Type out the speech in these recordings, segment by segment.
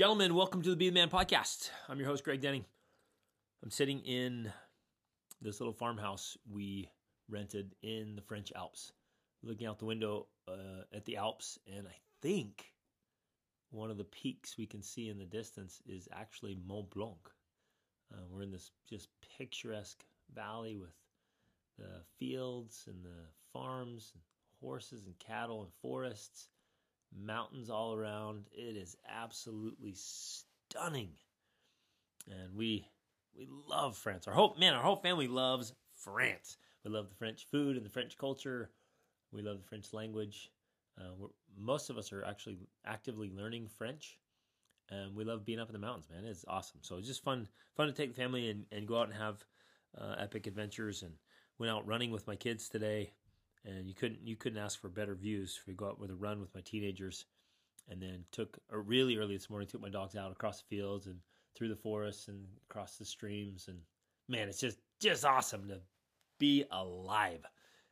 Gentlemen, welcome to the Be the Man podcast. I'm your host, Greg Denning. I'm sitting in this little farmhouse we rented in the French Alps, looking out the window uh, at the Alps, and I think one of the peaks we can see in the distance is actually Mont Blanc. Uh, we're in this just picturesque valley with the fields and the farms, and horses and cattle and forests mountains all around. It is absolutely stunning. And we we love France. Our whole man, our whole family loves France. We love the French food and the French culture. We love the French language. Uh, most of us are actually actively learning French, and we love being up in the mountains. Man, it's awesome. So it's just fun, fun to take the family and, and go out and have uh, epic adventures. And went out running with my kids today and you couldn't you couldn't ask for better views. We go out with a run with my teenagers, and then took a really early this morning. Took my dogs out across the fields and through the forests and across the streams, and man, it's just just awesome to be alive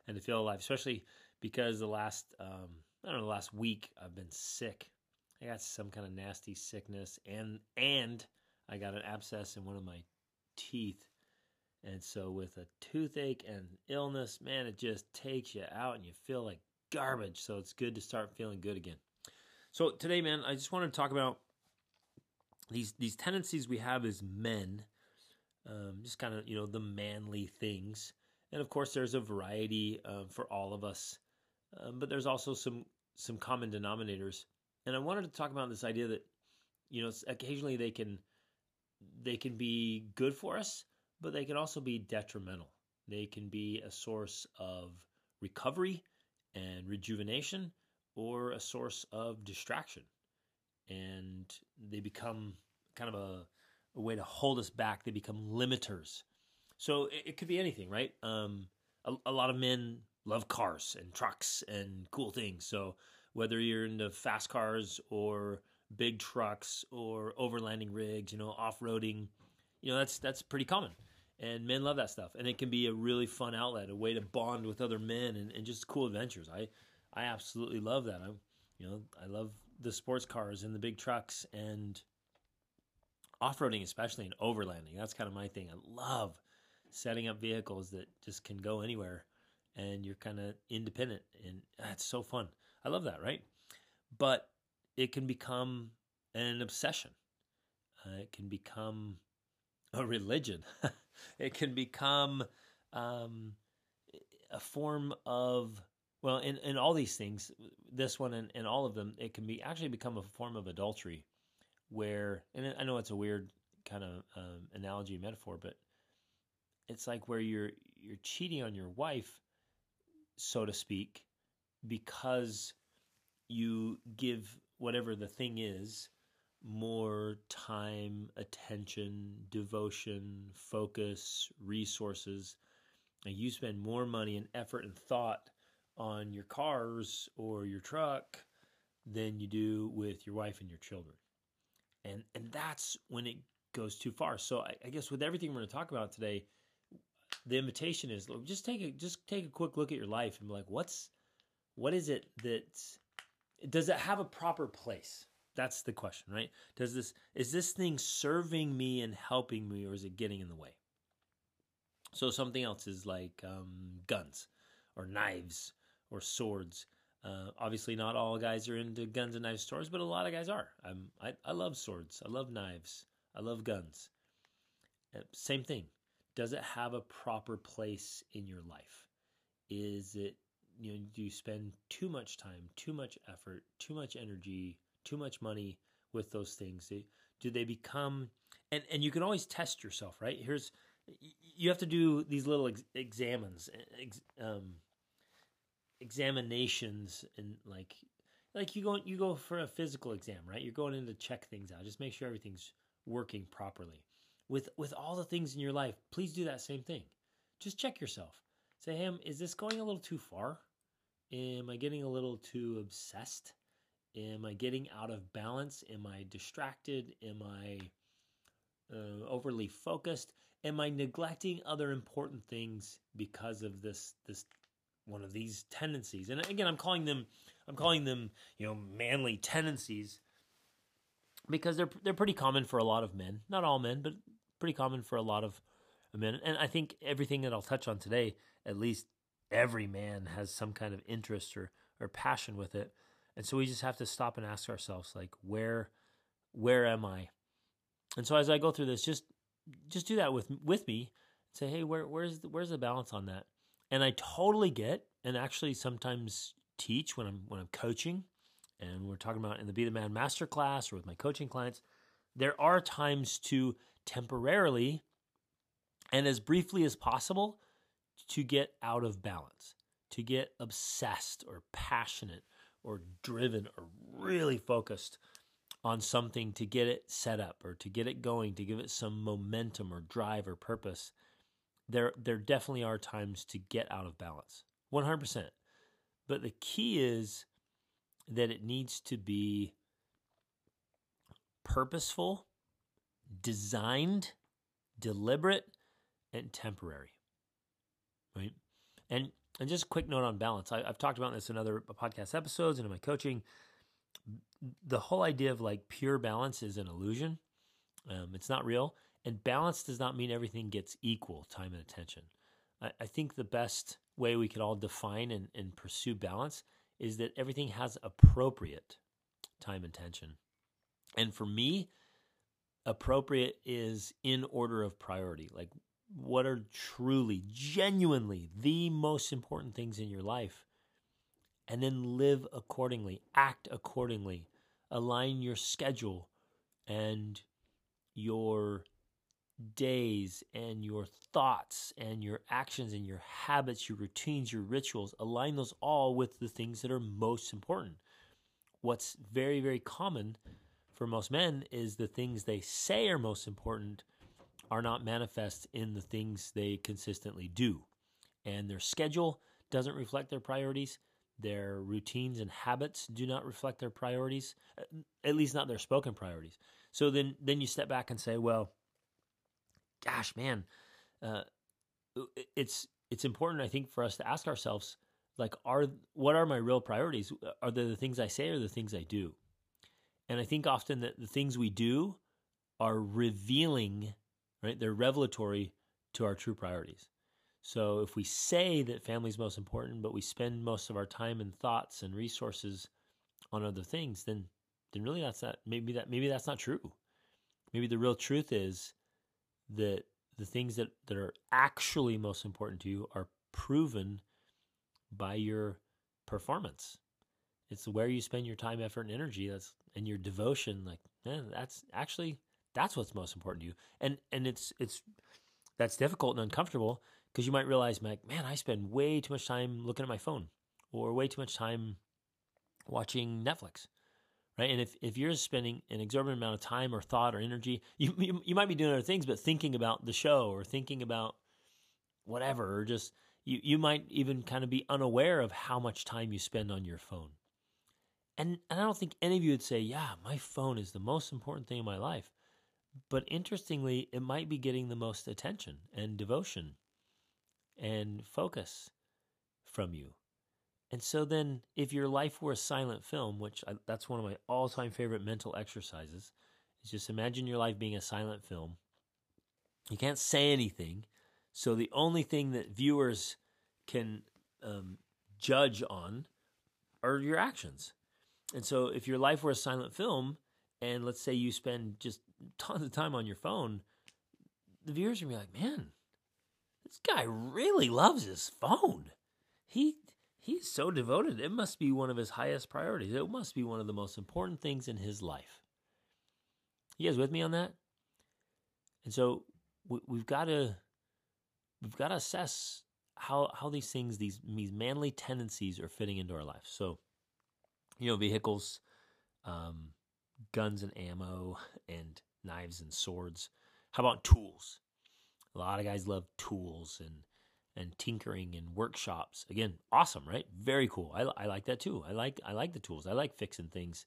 and to feel alive, especially because the last um, I don't know the last week I've been sick. I got some kind of nasty sickness, and and I got an abscess in one of my teeth and so, with a toothache and illness, man, it just takes you out and you feel like garbage. So, it's good to start feeling good again. So, today, man, I just want to talk about these these tendencies we have as men, um, just kind of you know the manly things, and of course, there's a variety uh, for all of us, um, but there's also some some common denominators. And I wanted to talk about this idea that you know occasionally they can they can be good for us but they can also be detrimental. They can be a source of recovery and rejuvenation or a source of distraction. And they become kind of a, a way to hold us back. They become limiters. So it, it could be anything, right? Um, a, a lot of men love cars and trucks and cool things. So whether you're into fast cars or big trucks or overlanding rigs, you know, off-roading, you know, that's that's pretty common and men love that stuff. And it can be a really fun outlet a way to bond with other men and, and just cool adventures. I i absolutely love that. I'm you know i love the sports cars and the big trucks and off-roading especially and overlanding. That's kind of my thing. I love setting up vehicles that just can go anywhere and you're kind of independent and that's so fun. I love that right? But it can become an obsession. Uh, it can become a religion. it can become um, a form of well, in, in all these things, this one and, and all of them, it can be actually become a form of adultery, where and I know it's a weird kind of um, analogy metaphor, but it's like where you're you're cheating on your wife, so to speak, because you give whatever the thing is more time, attention, devotion, focus, resources, and you spend more money and effort and thought on your cars or your truck than you do with your wife and your children. And and that's when it goes too far. So I, I guess with everything we're going to talk about today, the invitation is just take a just take a quick look at your life and be like, what's what is it that does it have a proper place? That's the question, right? Does this is this thing serving me and helping me, or is it getting in the way? So something else is like um, guns, or knives, or swords. Uh, obviously, not all guys are into guns and knives stores, but a lot of guys are. I'm, I I love swords. I love knives. I love guns. Uh, same thing. Does it have a proper place in your life? Is it you know do you spend too much time, too much effort, too much energy? Too much money with those things? Do they become and and you can always test yourself, right? Here's you have to do these little ex- examines, ex, um, examinations, and like like you go you go for a physical exam, right? You're going in to check things out. Just make sure everything's working properly. With with all the things in your life, please do that same thing. Just check yourself. Say, hey, is this going a little too far? Am I getting a little too obsessed? Am I getting out of balance? Am I distracted? Am I uh, overly focused? Am I neglecting other important things because of this this one of these tendencies? And again, I'm calling them I'm calling them you know manly tendencies. because they're they're pretty common for a lot of men. Not all men, but pretty common for a lot of men. And I think everything that I'll touch on today, at least every man has some kind of interest or or passion with it. And so we just have to stop and ask ourselves like where where am I? And so as I go through this just just do that with with me. Say, "Hey, where where's the, where's the balance on that?" And I totally get and actually sometimes teach when I'm when I'm coaching and we're talking about in the Be the Man masterclass or with my coaching clients, there are times to temporarily and as briefly as possible to get out of balance, to get obsessed or passionate or driven or really focused on something to get it set up or to get it going, to give it some momentum or drive or purpose. There, there definitely are times to get out of balance, 100%. But the key is that it needs to be purposeful, designed, deliberate, and temporary. Right? And and just a quick note on balance. I, have talked about this in other podcast episodes and in my coaching. The whole idea of like pure balance is an illusion. Um, it's not real. And balance does not mean everything gets equal time and attention. I, I think the best way we could all define and, and pursue balance is that everything has appropriate time and attention. And for me, appropriate is in order of priority. Like, what are truly, genuinely the most important things in your life? And then live accordingly, act accordingly, align your schedule and your days and your thoughts and your actions and your habits, your routines, your rituals, align those all with the things that are most important. What's very, very common for most men is the things they say are most important are not manifest in the things they consistently do. And their schedule doesn't reflect their priorities. Their routines and habits do not reflect their priorities, at least not their spoken priorities. So then, then you step back and say, well, gosh, man, uh, it's it's important. I think for us to ask ourselves, like, are what are my real priorities? Are they the things I say or the things I do? And I think often that the things we do are revealing, right? They're revelatory to our true priorities. So if we say that family is most important, but we spend most of our time and thoughts and resources on other things, then then really that's not maybe that maybe that's not true. Maybe the real truth is that the things that, that are actually most important to you are proven by your performance. It's where you spend your time, effort, and energy. That's and your devotion. Like, that's actually that's what's most important to you. And and it's it's that's difficult and uncomfortable because you might realize, like, man, I spend way too much time looking at my phone or way too much time watching Netflix right? And if, if you're spending an exorbitant amount of time or thought or energy, you, you, you might be doing other things, but thinking about the show or thinking about whatever, or just you, you might even kind of be unaware of how much time you spend on your phone. And, and I don't think any of you would say, yeah, my phone is the most important thing in my life. But interestingly, it might be getting the most attention and devotion and focus from you. And so then, if your life were a silent film, which I, that's one of my all time favorite mental exercises, is just imagine your life being a silent film. You can't say anything. So the only thing that viewers can um, judge on are your actions. And so if your life were a silent film, and let's say you spend just tons of time on your phone, the viewers are gonna be like, man, this guy really loves his phone. He He's so devoted. It must be one of his highest priorities. It must be one of the most important things in his life. You guys with me on that? And so we, have got to we've got to assess how how these things these these manly tendencies are fitting into our life. So, you know, vehicles, um, guns and ammo, and knives and swords. How about tools? A lot of guys love tools and and tinkering and workshops. Again, awesome, right? Very cool. I, I like that too. I like I like the tools. I like fixing things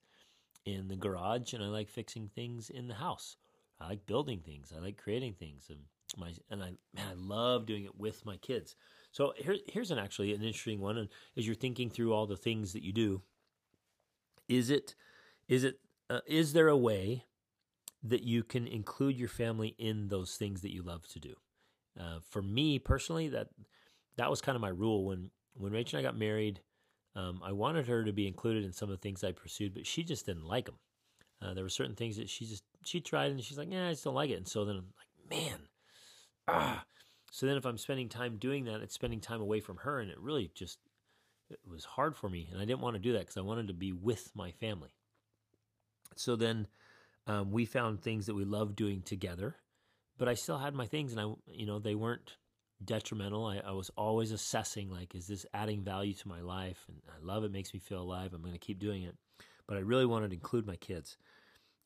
in the garage, and I like fixing things in the house. I like building things. I like creating things, and my and I man, I love doing it with my kids. So here, here's an actually an interesting one. And as you're thinking through all the things that you do, is it is it uh, is there a way that you can include your family in those things that you love to do. Uh, for me personally, that that was kind of my rule when when Rachel and I got married. Um, I wanted her to be included in some of the things I pursued, but she just didn't like them. Uh, there were certain things that she just she tried and she's like, yeah, I just don't like it. And so then I'm like, man, ah. So then if I'm spending time doing that, it's spending time away from her, and it really just it was hard for me, and I didn't want to do that because I wanted to be with my family. So then um, we found things that we loved doing together, but I still had my things, and I you know they weren't detrimental. I, I was always assessing like, is this adding value to my life? And I love it, makes me feel alive. I'm going to keep doing it, but I really wanted to include my kids,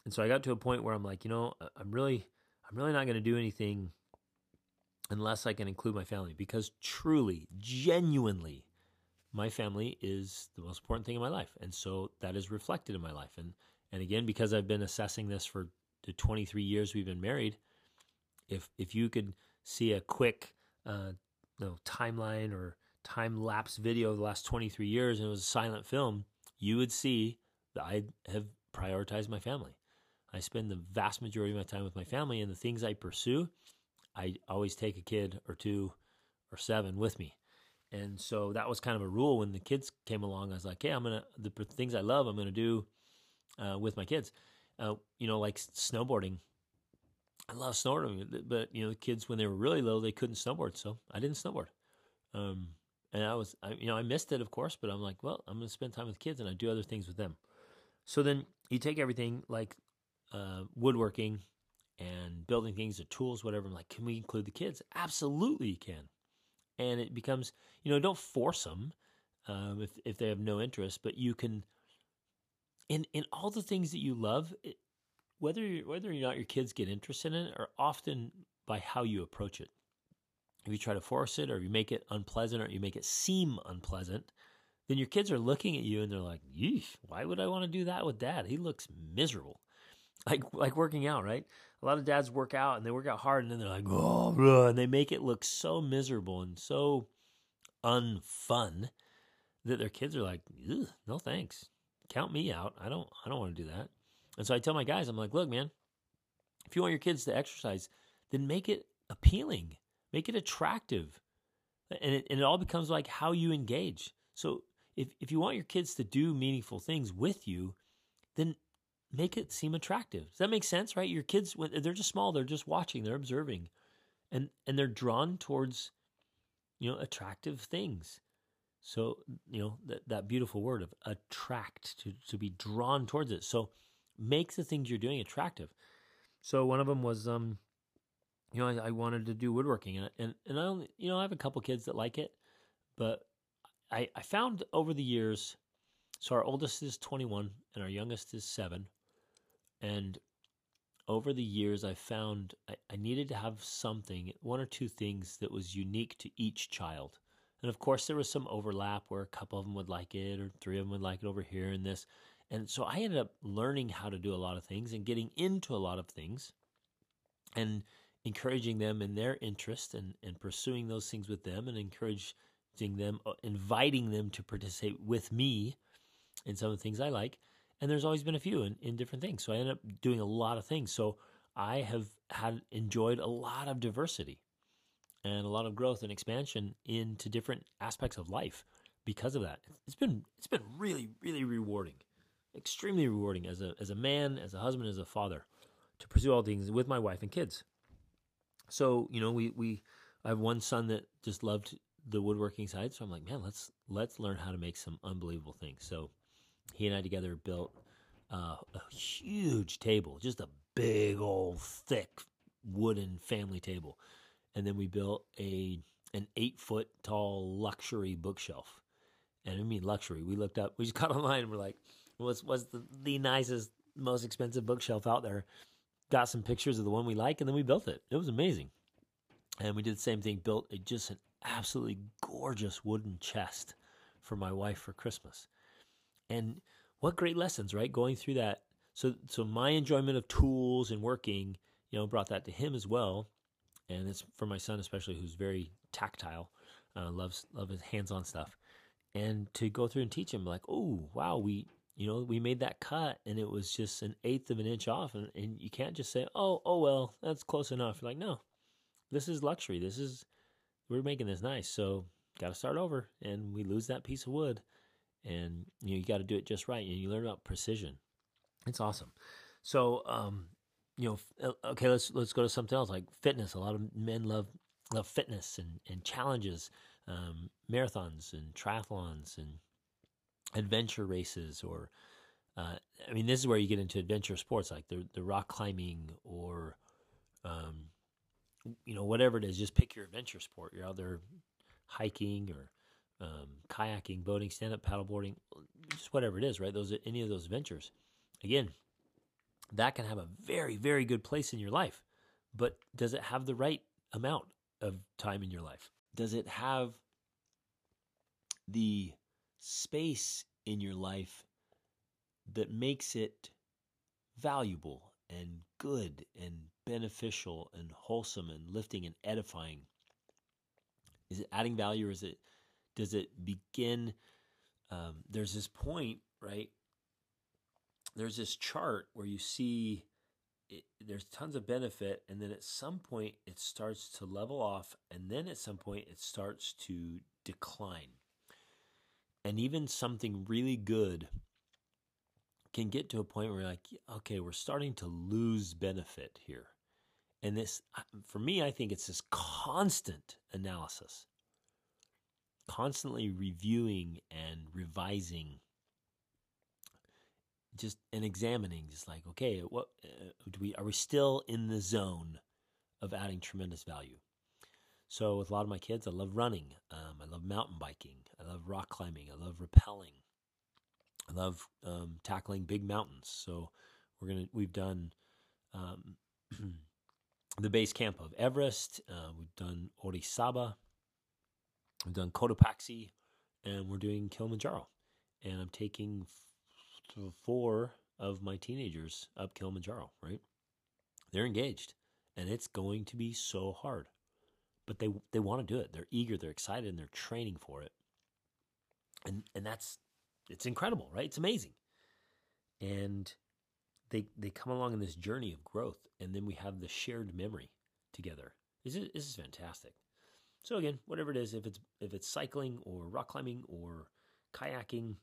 and so I got to a point where I'm like, you know, I'm really I'm really not going to do anything unless I can include my family because truly, genuinely, my family is the most important thing in my life. And so that is reflected in my life. And and again, because I've been assessing this for the 23 years we've been married, if if you could see a quick uh, you know, timeline or time lapse video of the last 23 years and it was a silent film, you would see that I have prioritized my family. I spend the vast majority of my time with my family and the things I pursue, I always take a kid or two or seven with me. And so that was kind of a rule when the kids came along. I was like, hey, I'm going to, the things I love, I'm going to do uh, with my kids. Uh, you know, like snowboarding. I love snowboarding, but you know, the kids when they were really little, they couldn't snowboard, so I didn't snowboard. Um, and I was, I, you know, I missed it, of course, but I'm like, well, I'm going to spend time with kids, and I do other things with them. So then you take everything like uh, woodworking and building things, the tools, whatever. I'm like, can we include the kids? Absolutely, you can. And it becomes, you know, don't force them um, if if they have no interest, but you can in in all the things that you love, it, whether whether or not your kids get interested in it, are often by how you approach it. If you try to force it, or you make it unpleasant, or you make it seem unpleasant, then your kids are looking at you and they're like, "Yeesh, why would I want to do that with dad? He looks miserable." Like like working out, right? A lot of dads work out and they work out hard, and then they're like, "Oh," and they make it look so miserable and so unfun that their kids are like, "No thanks." Count me out. I don't I don't want to do that. And so I tell my guys, I'm like, look, man, if you want your kids to exercise, then make it appealing, make it attractive. And it, and it all becomes like how you engage. So if, if you want your kids to do meaningful things with you, then make it seem attractive. Does that make sense, right? Your kids, they're just small, they're just watching, they're observing, and and they're drawn towards, you know, attractive things. So, you know, that, that beautiful word of attract, to, to be drawn towards it. So make the things you're doing attractive. So one of them was, um, you know, I, I wanted to do woodworking and, and, and I only, you know, I have a couple kids that like it, but I, I found over the years, so our oldest is 21 and our youngest is seven. And over the years, I found I, I needed to have something, one or two things that was unique to each child. And of course, there was some overlap where a couple of them would like it, or three of them would like it over here and this. And so I ended up learning how to do a lot of things and getting into a lot of things and encouraging them in their interest and, and pursuing those things with them and encouraging them, uh, inviting them to participate with me in some of the things I like. And there's always been a few in, in different things. So I ended up doing a lot of things. So I have had enjoyed a lot of diversity and a lot of growth and expansion into different aspects of life because of that. It's been it's been really really rewarding, extremely rewarding as a as a man, as a husband, as a father, to pursue all things with my wife and kids. So you know we we I have one son that just loved the woodworking side, so I'm like, man, let's let's learn how to make some unbelievable things. So he and I together built uh, a huge table, just a big old thick wooden family table and then we built a an eight foot tall luxury bookshelf. And I mean luxury. We looked up, we just got online and we're like, what's what's the, the nicest, most expensive bookshelf out there? Got some pictures of the one we like, and then we built it. It was amazing. And we did the same thing, built a, just an absolutely gorgeous wooden chest for my wife for Christmas. And what great lessons, right? Going through that. So so my enjoyment of tools and working, you know, brought that to him as well and it's for my son especially, who's very tactile, uh, loves loves his hands-on stuff, and to go through and teach him like, oh wow, we you know, we made that cut and it was just an eighth of an inch off. And, and you can't just say, oh, oh, well, that's close enough. You're like, no, this is luxury. This is, we're making this nice. So got to start over. And we lose that piece of wood. And, you know, you got to do it just right. And you learn about precision. It's awesome. So, um, you know, uh, okay, let's let's go to something else like fitness. A lot of men love love fitness and and challenges, um, marathons and triathlons and adventure races or uh, I mean, this is where you get into adventure sports like the the rock climbing or, um, you know, whatever it is. Just pick your adventure sport. You're out there hiking or um, kayaking, boating, stand up paddleboarding, just whatever it is. Right? Those any of those adventures. Again, that can have a very very good place in your life, but does it have the right amount of time in your life? Does it have the space in your life that makes it valuable and good and beneficial and wholesome and lifting and edifying? Is it adding value or is it does it begin? Um, there's this point, right? There's this chart where you see it, there's tons of benefit, and then at some point it starts to level off, and then at some point it starts to decline and even something really good can get to a point where you're like, okay, we're starting to lose benefit here. And this, for me, I think it's this constant analysis, constantly reviewing and revising, just and examining, just like, okay, what uh, do we are we still in the zone of adding tremendous value? So with a lot of my kids, I love running. Um, I love mountain biking. I love rock climbing. I love rappelling. I love um, tackling big mountains. So we're gonna we've done um, the base camp of Everest. Uh, we've done Orizaba. We've done Cotopaxi, and we're doing Kilimanjaro. And I'm taking four of my teenagers up Kilimanjaro. Right, they're engaged, and it's going to be so hard but they they want to do it. They're eager, they're excited, and they're training for it. And and that's it's incredible, right? It's amazing. And they they come along in this journey of growth, and then we have the shared memory together. This is this is fantastic. So again, whatever it is, if it's if it's cycling or rock climbing or kayaking,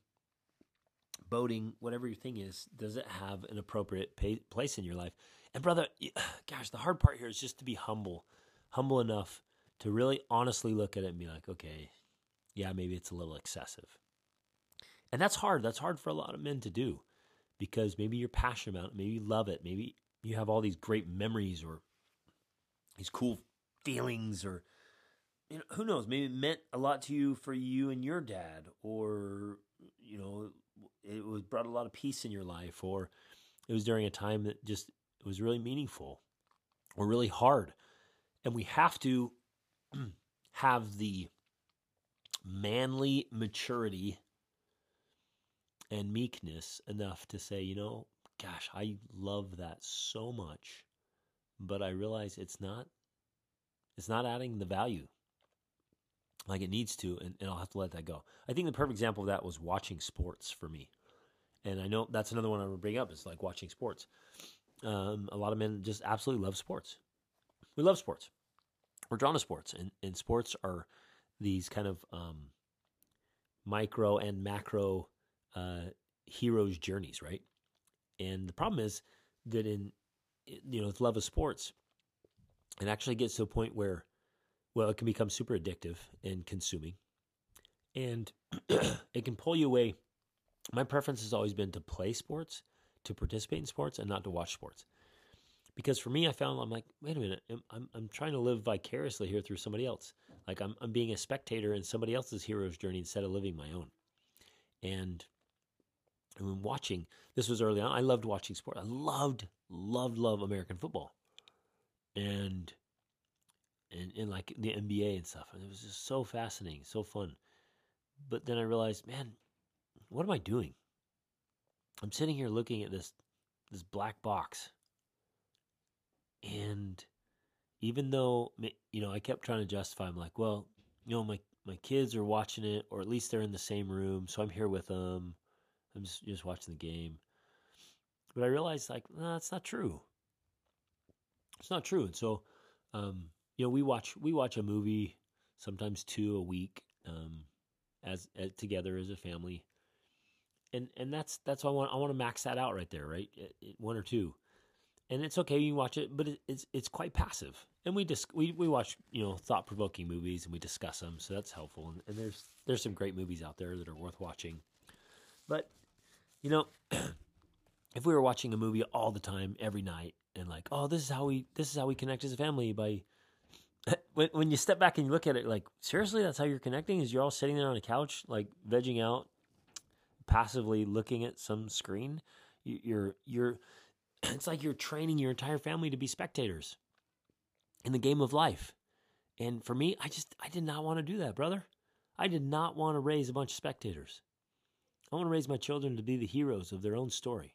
boating, whatever your thing is, does it have an appropriate pay, place in your life? And brother, gosh, the hard part here is just to be humble, humble enough to really honestly look at it and be like, okay, yeah, maybe it's a little excessive. And that's hard. That's hard for a lot of men to do because maybe you're passionate about it, maybe you love it, maybe you have all these great memories or these cool feelings or you know, who knows, maybe it meant a lot to you for you and your dad or you know, it was brought a lot of peace in your life or it was during a time that just it was really meaningful or really hard. And we have to have the manly maturity and meekness enough to say, you know, gosh, I love that so much, but I realize it's not it's not adding the value like it needs to, and, and I'll have to let that go. I think the perfect example of that was watching sports for me. And I know that's another one I would bring up is like watching sports. Um, a lot of men just absolutely love sports. We love sports we're drawn to sports, and, and sports are these kind of um, micro and macro uh, heroes' journeys, right? And the problem is that in you know, with love of sports, it actually gets to a point where, well, it can become super addictive and consuming, and it can pull you away. My preference has always been to play sports, to participate in sports, and not to watch sports because for me, I found I'm like, wait a minute, I'm I'm trying to live vicariously here through somebody else. Like I'm I'm being a spectator in somebody else's hero's journey instead of living my own. And I'm watching. This was early on. I loved watching sport. I loved loved love American football, and and and like the NBA and stuff. And it was just so fascinating, so fun. But then I realized, man, what am I doing? I'm sitting here looking at this this black box and even though you know, I kept trying to justify. I'm like, well, you know, my my kids are watching it, or at least they're in the same room, so I'm here with them. I'm just just watching the game. But I realized like, no, that's not true. It's not true. And so, um, you know, we watch we watch a movie, sometimes two a week, um, as, as together as a family. And and that's that's why I want I want to max that out right there, right? One or two and it's okay you watch it, but it's it's quite passive. And we just we, we watch you know thought provoking movies and we discuss them, so that's helpful. And, and there's there's some great movies out there that are worth watching. But you know, if we were watching a movie all the time, every night, and like, oh, this is how we this is how we connect as a family by when when you step back and you look at it, like seriously, that's how you're connecting. Is you're all sitting there on a couch, like vegging out, passively looking at some screen. You, you're you're it's like you're training your entire family to be spectators in the game of life. And for me, I just I did not want to do that, brother. I did not want to raise a bunch of spectators. I want to raise my children to be the heroes of their own story,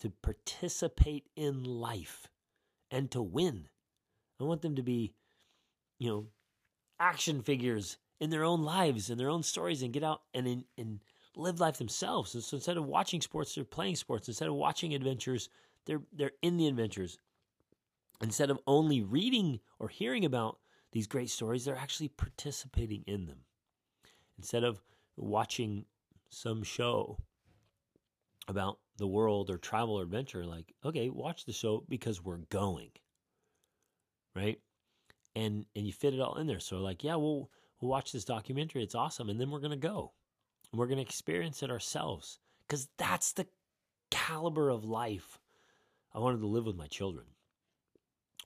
to participate in life and to win. I want them to be, you know, action figures in their own lives and their own stories and get out and in, and live life themselves. And so instead of watching sports, they're playing sports. Instead of watching adventures, they're they're in the adventures. Instead of only reading or hearing about these great stories, they're actually participating in them. Instead of watching some show about the world or travel or adventure, like, okay, watch the show because we're going. Right? And and you fit it all in there. So like, yeah, we'll we'll watch this documentary. It's awesome. And then we're gonna go. And we're gonna experience it ourselves. Because that's the caliber of life I wanted to live with my children.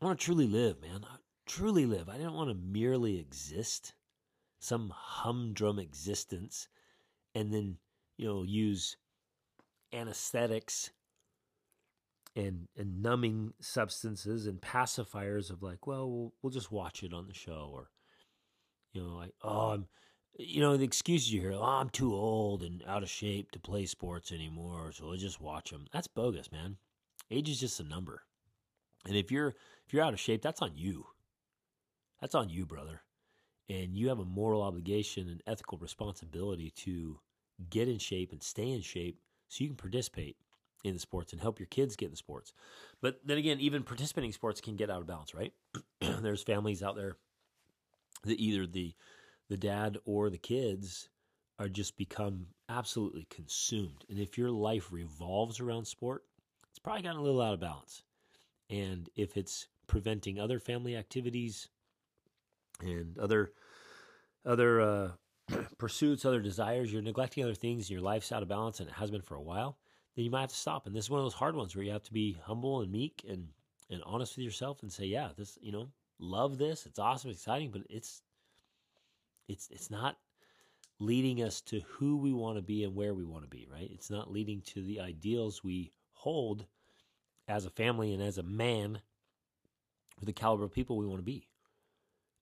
I want to truly live, man. I truly live. I didn't want to merely exist, some humdrum existence, and then, you know, use anesthetics and and numbing substances and pacifiers of like, well, we'll, we'll just watch it on the show, or you know, like, oh, I'm, you know, the excuses you hear, oh, I'm too old and out of shape to play sports anymore, so I'll just watch them. That's bogus, man. Age is just a number. And if you're if you're out of shape, that's on you. That's on you, brother. And you have a moral obligation and ethical responsibility to get in shape and stay in shape so you can participate in the sports and help your kids get in sports. But then again, even participating sports can get out of balance, right? There's families out there that either the the dad or the kids are just become absolutely consumed. And if your life revolves around sport, it's probably gotten a little out of balance. And if it's preventing other family activities and other other uh, pursuits, other desires, you're neglecting other things, your life's out of balance, and it has been for a while, then you might have to stop. And this is one of those hard ones where you have to be humble and meek and and honest with yourself and say, yeah, this, you know, love this. It's awesome, exciting, but it's it's it's not leading us to who we want to be and where we want to be, right? It's not leading to the ideals we hold as a family and as a man with the caliber of people we want to be.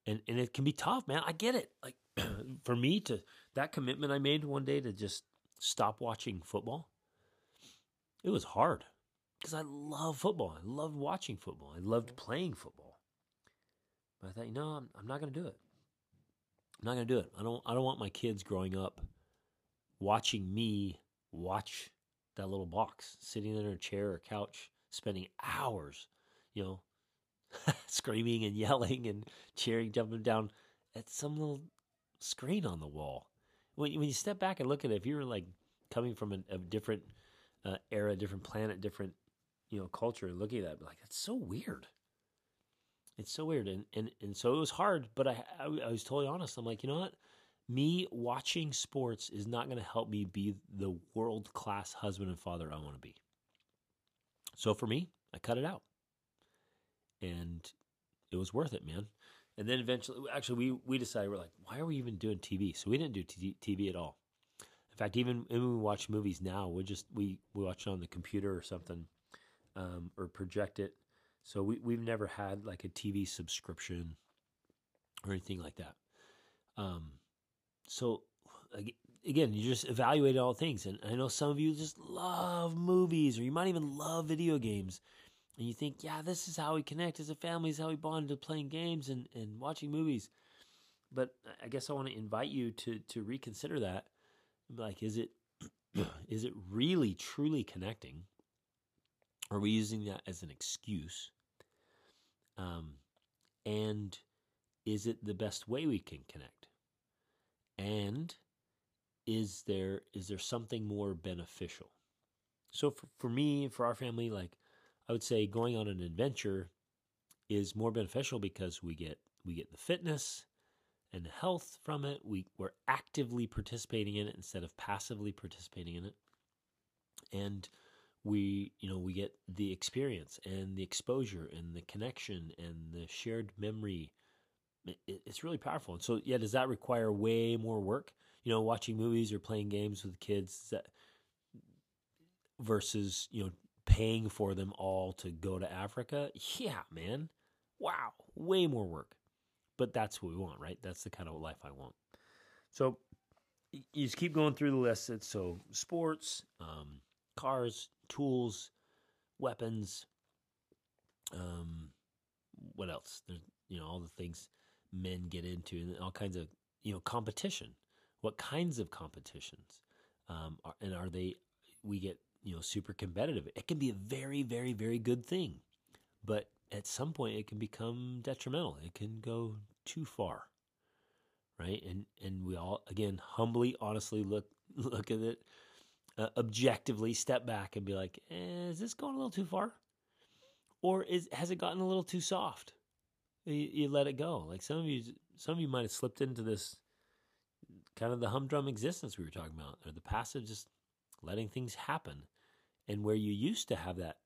And and it can be tough, man. I get it. Like for me to that commitment I made one day to just stop watching football, it was hard because I love football. I loved watching football. I loved mm-hmm. playing football. But I thought, you know, I'm, I'm not going to do it. I'm not going to do it. I don't I don't want my kids growing up watching me watch that little box, sitting in a chair or couch, spending hours, you know, screaming and yelling and cheering, jumping down at some little screen on the wall. When, when you step back and look at it, if you're like coming from a, a different uh, era, different planet, different you know culture, and looking at that, like that's so weird. It's so weird, and and and so it was hard. But I I, I was totally honest. I'm like, you know what? me watching sports is not going to help me be the world class husband and father I want to be. So for me, I cut it out. And it was worth it, man. And then eventually, actually, we, we decided, we're like, why are we even doing TV? So we didn't do TV at all. Fact, even when we watch movies now, we just, we, we watch it on the computer or something um, or project it. So we, we've never had like a TV subscription or anything like that. Um, so again, you just evaluate all things. And I know some of you just love movies, or you might even love video games. And you think, yeah, this is how we connect as a family, is how we bond to playing games and, and watching movies. But I guess I want to invite you to to reconsider that. Like, is it is it really truly connecting? Are we using that as an excuse? Um, and is it the best way we can connect? And is there is there something more beneficial? So for, for me, for our family, like I would say going on an adventure is more beneficial because we get we get the fitness and health from it. We we're actively participating in it instead of passively participating in it. And we you know we get the experience and the exposure and the connection and the shared memory. It's really powerful. And so yeah does that require way more work? You know watching movies or playing games with kids that versus you know paying for them all to go to africa? Yeah man. Wow. Way more work but that's what we want right that's the kind of life i want so you just keep going through the list so sports um, cars tools, weapons, um, what else? There's you know all the things men get into, and all kinds of you know competition. What kinds of competitions? Um, are, and are they? We get you know super competitive. It can be a very very very good thing, but at some point it can become detrimental. It can go too far, right? And and we all again humbly, honestly look look at it uh, objectively step back and be like, eh, is this going a little too far? Or is has it gotten a little too soft? You, you let it go. Like some of you, some of you might have slipped into this kind of the humdrum existence we were talking about, or the passive, just letting things happen. And where you used to have that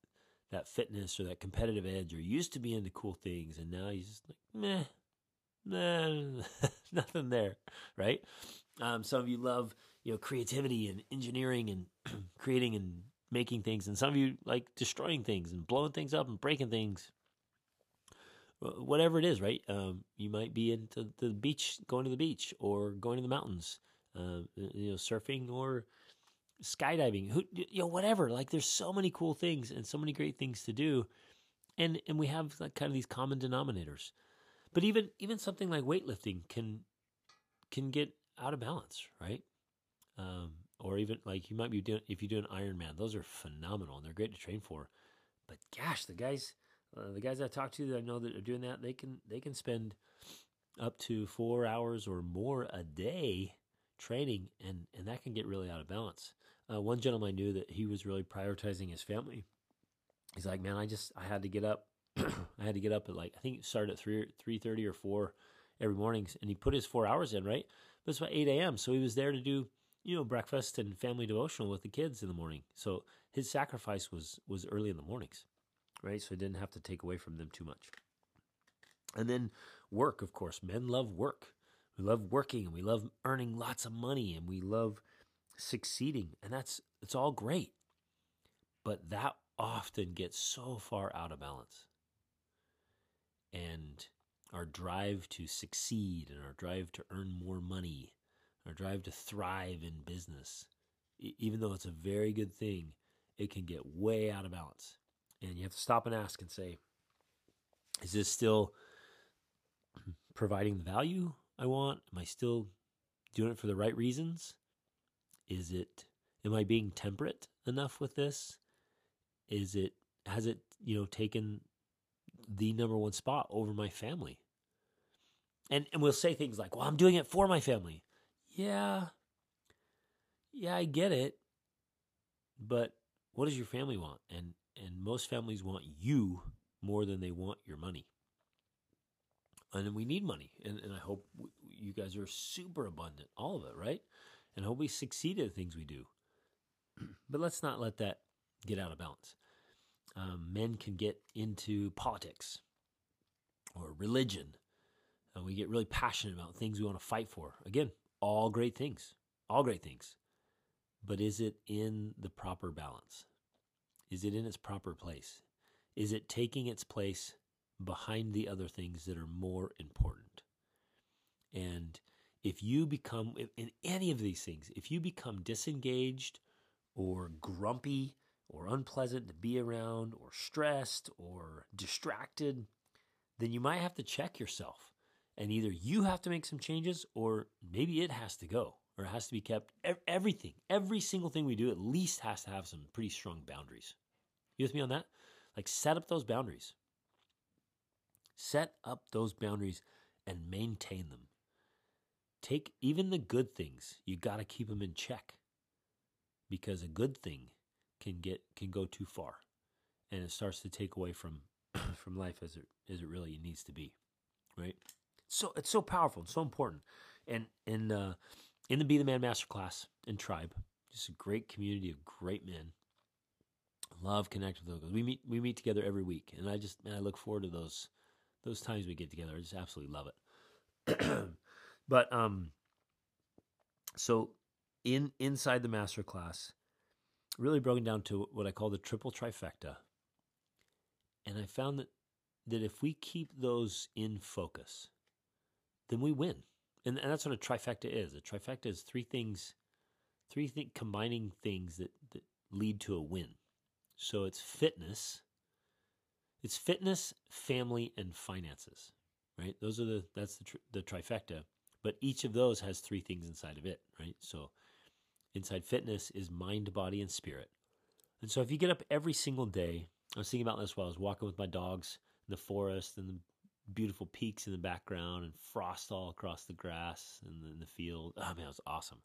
that fitness or that competitive edge, or used to be into cool things, and now you just like meh, nah, nothing there, right? Um, some of you love you know creativity and engineering and creating and making things and some of you like destroying things and blowing things up and breaking things whatever it is right um, you might be into the beach going to the beach or going to the mountains uh, you know surfing or skydiving who you know whatever like there's so many cool things and so many great things to do and and we have like kind of these common denominators but even even something like weightlifting can can get out of balance right um, or even like you might be doing if you do an Ironman. Those are phenomenal and they're great to train for. But gosh, the guys, uh, the guys I talk to that I know that are doing that, they can they can spend up to four hours or more a day training, and and that can get really out of balance. Uh, one gentleman I knew that he was really prioritizing his family. He's like, man, I just I had to get up. I had to get up at like I think it started at three three thirty or four every morning, and he put his four hours in right. But it's about eight a.m. So he was there to do you know, breakfast and family devotional with the kids in the morning. So his sacrifice was was early in the mornings, right? So he didn't have to take away from them too much. And then work, of course. Men love work. We love working and we love earning lots of money and we love succeeding. And that's it's all great. But that often gets so far out of balance. And our drive to succeed and our drive to earn more money our drive to thrive in business, even though it's a very good thing, it can get way out of balance. And you have to stop and ask and say, is this still providing the value I want? Am I still doing it for the right reasons? Is it, am I being temperate enough with this? Is it, has it, you know, taken the number one spot over my family? And, and we'll say things like, well, I'm doing it for my family yeah, yeah, I get it. But what does your family want? And and most families want you more than they want your money. And we need money. And, and I hope you guys are super abundant, all of it, right? And hope we succeed at the things we do. but let's not let that get out of balance. Um, men can get into politics or religion. And we get really passionate about things we want to fight for. Again, all great things, all great things. But is it in the proper balance? Is it in its proper place? Is it taking its place behind the other things that are more important? And if you become, in any of these things, if you become disengaged or grumpy or unpleasant to be around or stressed or distracted, then you might have to check yourself and either you have to make some changes or maybe it has to go or it has to be kept. Everything, every single thing we do, at least has to have some pretty strong boundaries. You with me on that? Like set up those boundaries. Set up those boundaries and maintain them. Take even the good things, you got to keep them in check. Because a good thing can get can go too far and it starts to take away from from life as it as it really needs to be right? So it's so powerful it's so important. And in uh in the be the man masterclass and tribe just a great community of great men. Love connecting with those we meet we meet together every week and i just man i look forward to those those times we get together. I just absolutely love it but um so in inside the master class really broken down to what i call the triple trifecta and i found that that if we keep those in focus then we win. And, and that's what a trifecta is. A trifecta is three things three th- combining things that, that lead to a win. So it's fitness it's fitness family and finances right? Those are the that's the, the trifecta but each of those has three things inside of it right so inside fitness is mind, body, and spirit. And so if you get up every single day, I was thinking about this while I was walking with my dogs in the forest and the beautiful peaks in the background and frost all across the grass and in the field. Oh man, it was awesome.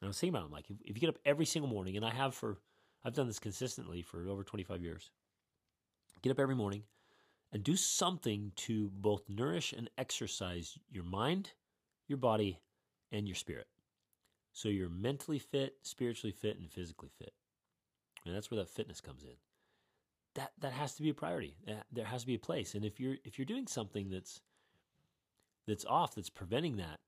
And I was thinking about it, like if, if you get up every single morning, and I have for I've done this consistently for over 25 years. Get up every morning and do something to both nourish and exercise your mind, your body, and your spirit. So you're mentally fit, spiritually fit, and physically fit. And that's where that fitness comes in. That that has to be a priority. There has to be a place. And if you're if you're doing something that's that's off, that's preventing that,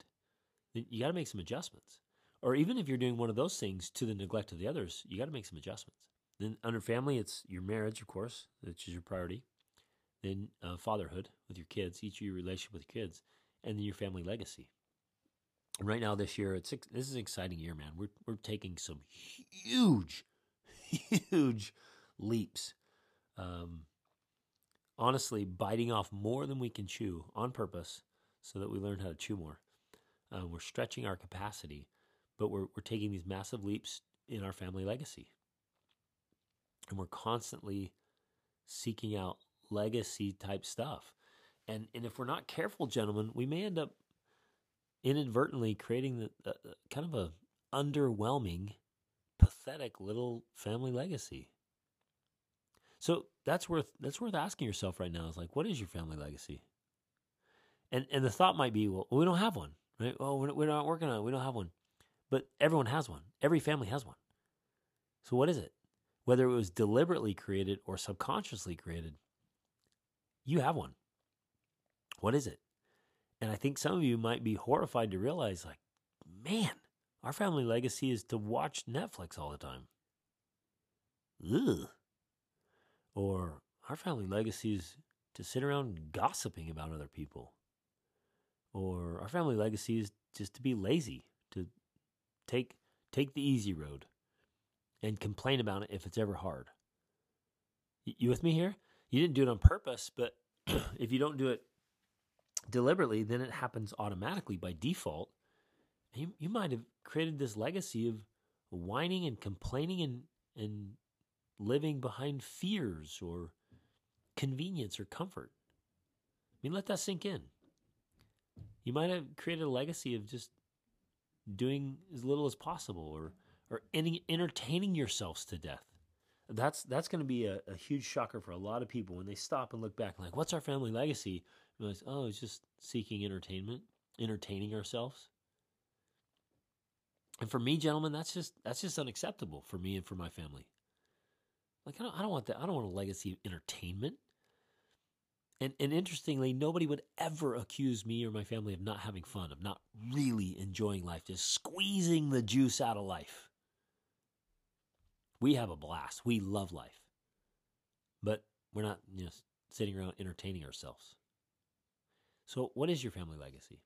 then you got to make some adjustments. Or even if you're doing one of those things to the neglect of the others, you got to make some adjustments. Then under family, it's your marriage, of course, which is your priority. Then uh, fatherhood with your kids, each of your relationship with your kids, and then your family legacy right now this year it's this is an exciting year man. We're we're taking some huge huge leaps. Um, honestly biting off more than we can chew on purpose so that we learn how to chew more. Uh, we're stretching our capacity but we're, we're taking these massive leaps in our family legacy. And we're constantly seeking out legacy type stuff. And and if we're not careful gentlemen we may end up inadvertently creating the, uh, kind of a underwhelming, pathetic little family legacy. So that's worth that's worth asking yourself right now. Is like, what is your family legacy? And and the thought might be, well, we don't have one, right? Well, we're, we're not working on it. We don't have one, but everyone has one. Every family has one. So what is it? Whether it was deliberately created or subconsciously created, you have one. What is it? And I think some of you might be horrified to realize, like, man, our family legacy is to watch Netflix all the time. Ugh. Or our family legacy is to sit around gossiping about other people. Or our family legacy is just to be lazy, to take take the easy road and complain about it if it's ever hard. You with me here? You didn't do it on purpose, but if you don't do it deliberately, then it happens automatically by default. You, you might have created this legacy of whining and complaining and, and living behind fears or convenience or comfort. I mean, let that sink in. You might have created a legacy of just doing as little as possible or, or entertaining yourselves to death. That's that's going to be a, a huge shocker for a lot of people when they stop and look back, like, "What's our family legacy?" Realize, oh, it's just seeking entertainment, entertaining ourselves. And for me, gentlemen, that's just that's just unacceptable for me and for my family. Like I don't, I don't want that. I don't want a legacy of entertainment. And and interestingly, nobody would ever accuse me or my family of not having fun, of not really enjoying life, just squeezing the juice out of life. We have a blast. We love life. But we're not you know, sitting around entertaining ourselves. So, what is your family legacy?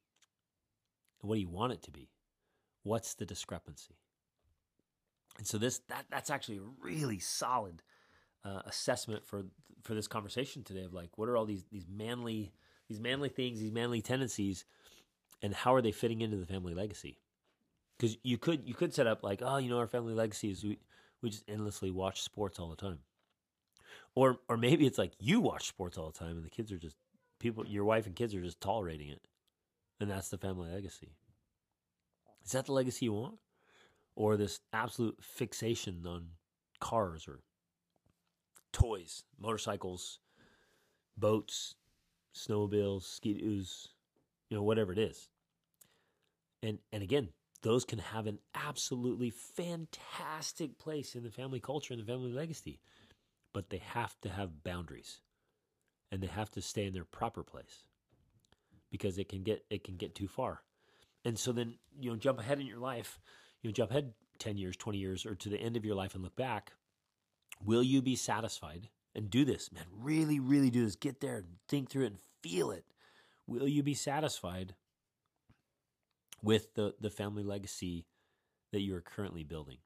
What do you want it to be? What's the discrepancy? And so this that that's actually a really solid uh, assessment for for this conversation today of like what are all these these manly these manly things these manly tendencies and how are they fitting into the family legacy because you could you could set up like oh you know our family legacy is we we just endlessly watch sports all the time, or or maybe it's like you watch sports all the time and the kids are just people your wife and kids are just tolerating it, and that's the family legacy. Is that the legacy you want, or this absolute fixation on cars or toys, motorcycles, boats, snowmobiles, ski-doos, you know, whatever it is. And and again, those can have an absolutely fantastic place in the family culture and the family legacy, but they have to have boundaries, and they have to stay in their proper place, because it can get it can get too far, and so then you know jump ahead in your life, you know jump ahead ten years, twenty years, or to the end of your life and look back. Will you be satisfied? And do this, man. Really, really do this. Get there and think through it and feel it. Will you be satisfied with the, the family legacy that you are currently building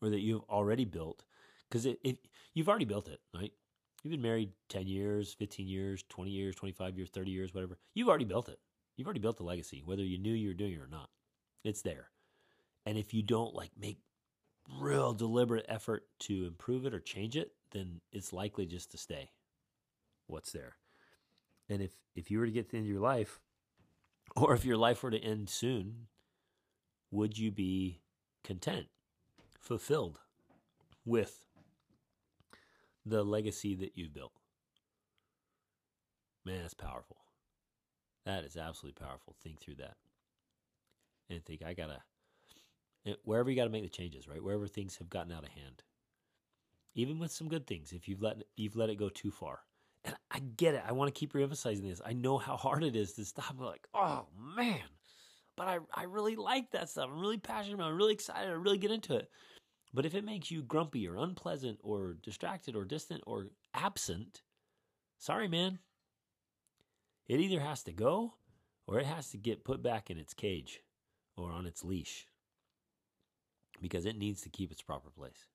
or that you've already built. Because it, it, you've already built it, right? You've been married 10 years, 15 years, 20 years, 25 years, 30 years, whatever. You've already built it. You've already built the legacy, whether you knew you were doing it or not. It's there. And if you don't like make real deliberate effort to improve it or change it, then it's likely just to stay what's there. And if if you were to get to the end of your life or if your life were to end soon, would you be content, fulfilled with the legacy that you've built? Man, that's powerful. That is absolutely powerful. Think through that. And think, I gotta, wherever you gotta make the changes, right? Wherever things have gotten out of hand. Even with some good things, if you've let, you've let it go too far and I get it. I want to keep reemphasizing this. I know how hard it is to stop. Like, oh man, but I, I really like that stuff. I'm really passionate about. It. I'm really excited. I really get into it. But if it makes you grumpy or unpleasant or distracted or distant or absent, sorry, man. It either has to go or it has to get put back in its cage or on its leash because it needs to keep its proper place.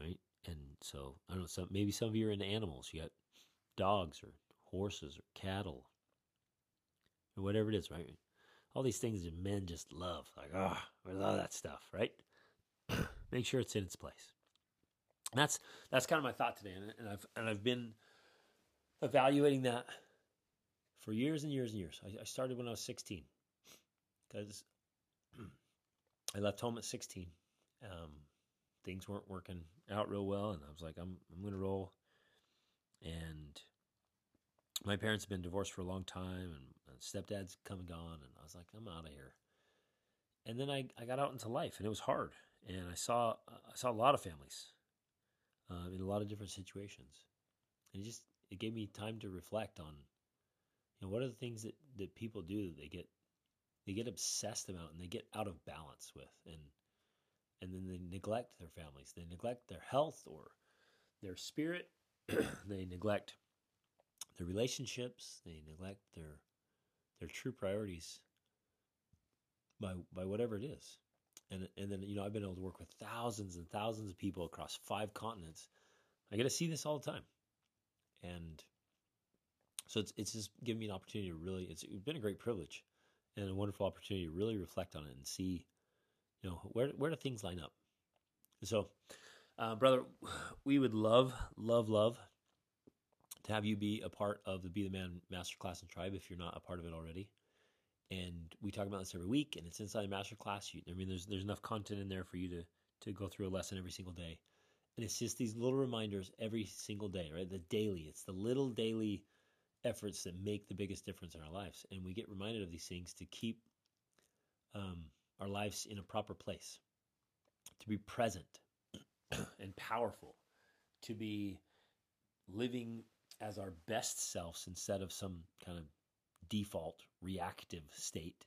Right? and so I don't know. Some maybe some of you are into animals. You got dogs or horses or cattle or whatever it is, right? All these things that men just love, like ah, we love that stuff, right? Make sure it's in its place. And that's that's kind of my thought today, and, and I've and I've been evaluating that for years and years and years. I, I started when I was 16 because I left home at 16. Um, things weren't working out real well, and I was like, I'm I'm gonna roll. And my parents have been divorced for a long time, and stepdad's come and gone, and I was like, I'm out of here. And then I, I got out into life, and it was hard, and I saw I saw a lot of families uh, in a lot of different situations, and it just it gave me time to reflect on, you know, what are the things that that people do that they get they get obsessed about and they get out of balance with, and and then they neglect their families. They neglect their health or their spirit. they neglect their relationships. They neglect their their true priorities by by whatever it is. And and then you know I've been able to work with thousands and thousands of people across five continents. I get to see this all the time, and so it's it's just given me an opportunity to really. It's, been a great privilege and a wonderful opportunity to really reflect on it and see you know, where where do things line up? So, uh, brother, we would love, love, love to have you be a part of the Be the Man Masterclass and Tribe if you're not a part of it already. And we talk about this every week, and it's inside the masterclass. You, I mean, there's there's enough content in there for you to to go through a lesson every single day. And it's just these little reminders every single day, right? The daily, it's the little daily efforts that make the biggest difference in our lives. And we get reminded of these things to keep um, our lives in a proper place, to be present and powerful, to be living as our best selves instead of some kind of default reactive state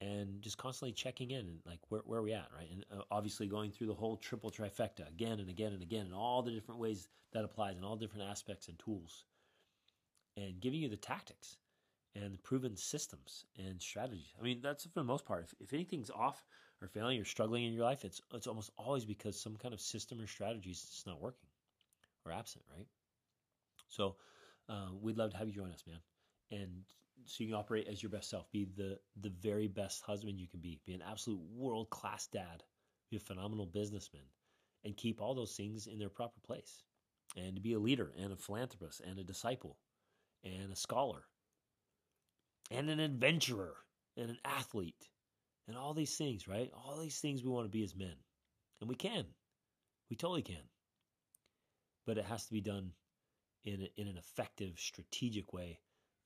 and just constantly checking in and like where, where are we at right and uh, obviously going through the whole triple trifecta again and again and again and all the different ways that applies and all different aspects and tools and giving you the tactics and the proven systems and strategies. I mean, that's for the most part. If, if anything's off or failing or struggling in your life, it's it's almost always because some kind of system or strategy is just not working or absent, right? So uh, we'd love to have you join us, man. And so you can operate as your best self. Be the the very best husband you can be. Be an absolute world class dad. Be a phenomenal businessman, and keep all those things in their proper place. And to be a leader and a philanthropist and a disciple and a scholar and an adventurer and an athlete and all these things, right? All these things we want to be as men. And we can. We totally can. But it has to be done in, a, in an effective, strategic way,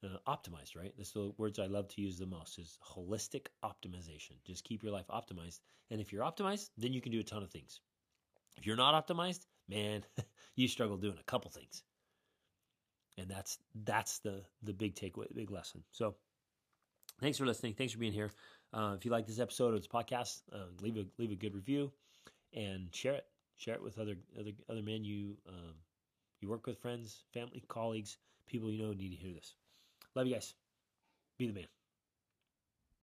uh, optimized, right? That's the words I love to use the most is holistic optimization. Just keep your life optimized. And if you're optimized, then you can do a ton of things. If you're not optimized, man, you struggle doing a couple things. And that's that's the the big takeaway, the big lesson. So thanks for listening. Thanks for being here. Uh, if you like this episode of this podcast, uh, leave a leave a good review and share it. Share it with other other other men you um, you work with, friends, family, colleagues, people you know need to hear this. Love you guys. Be the man.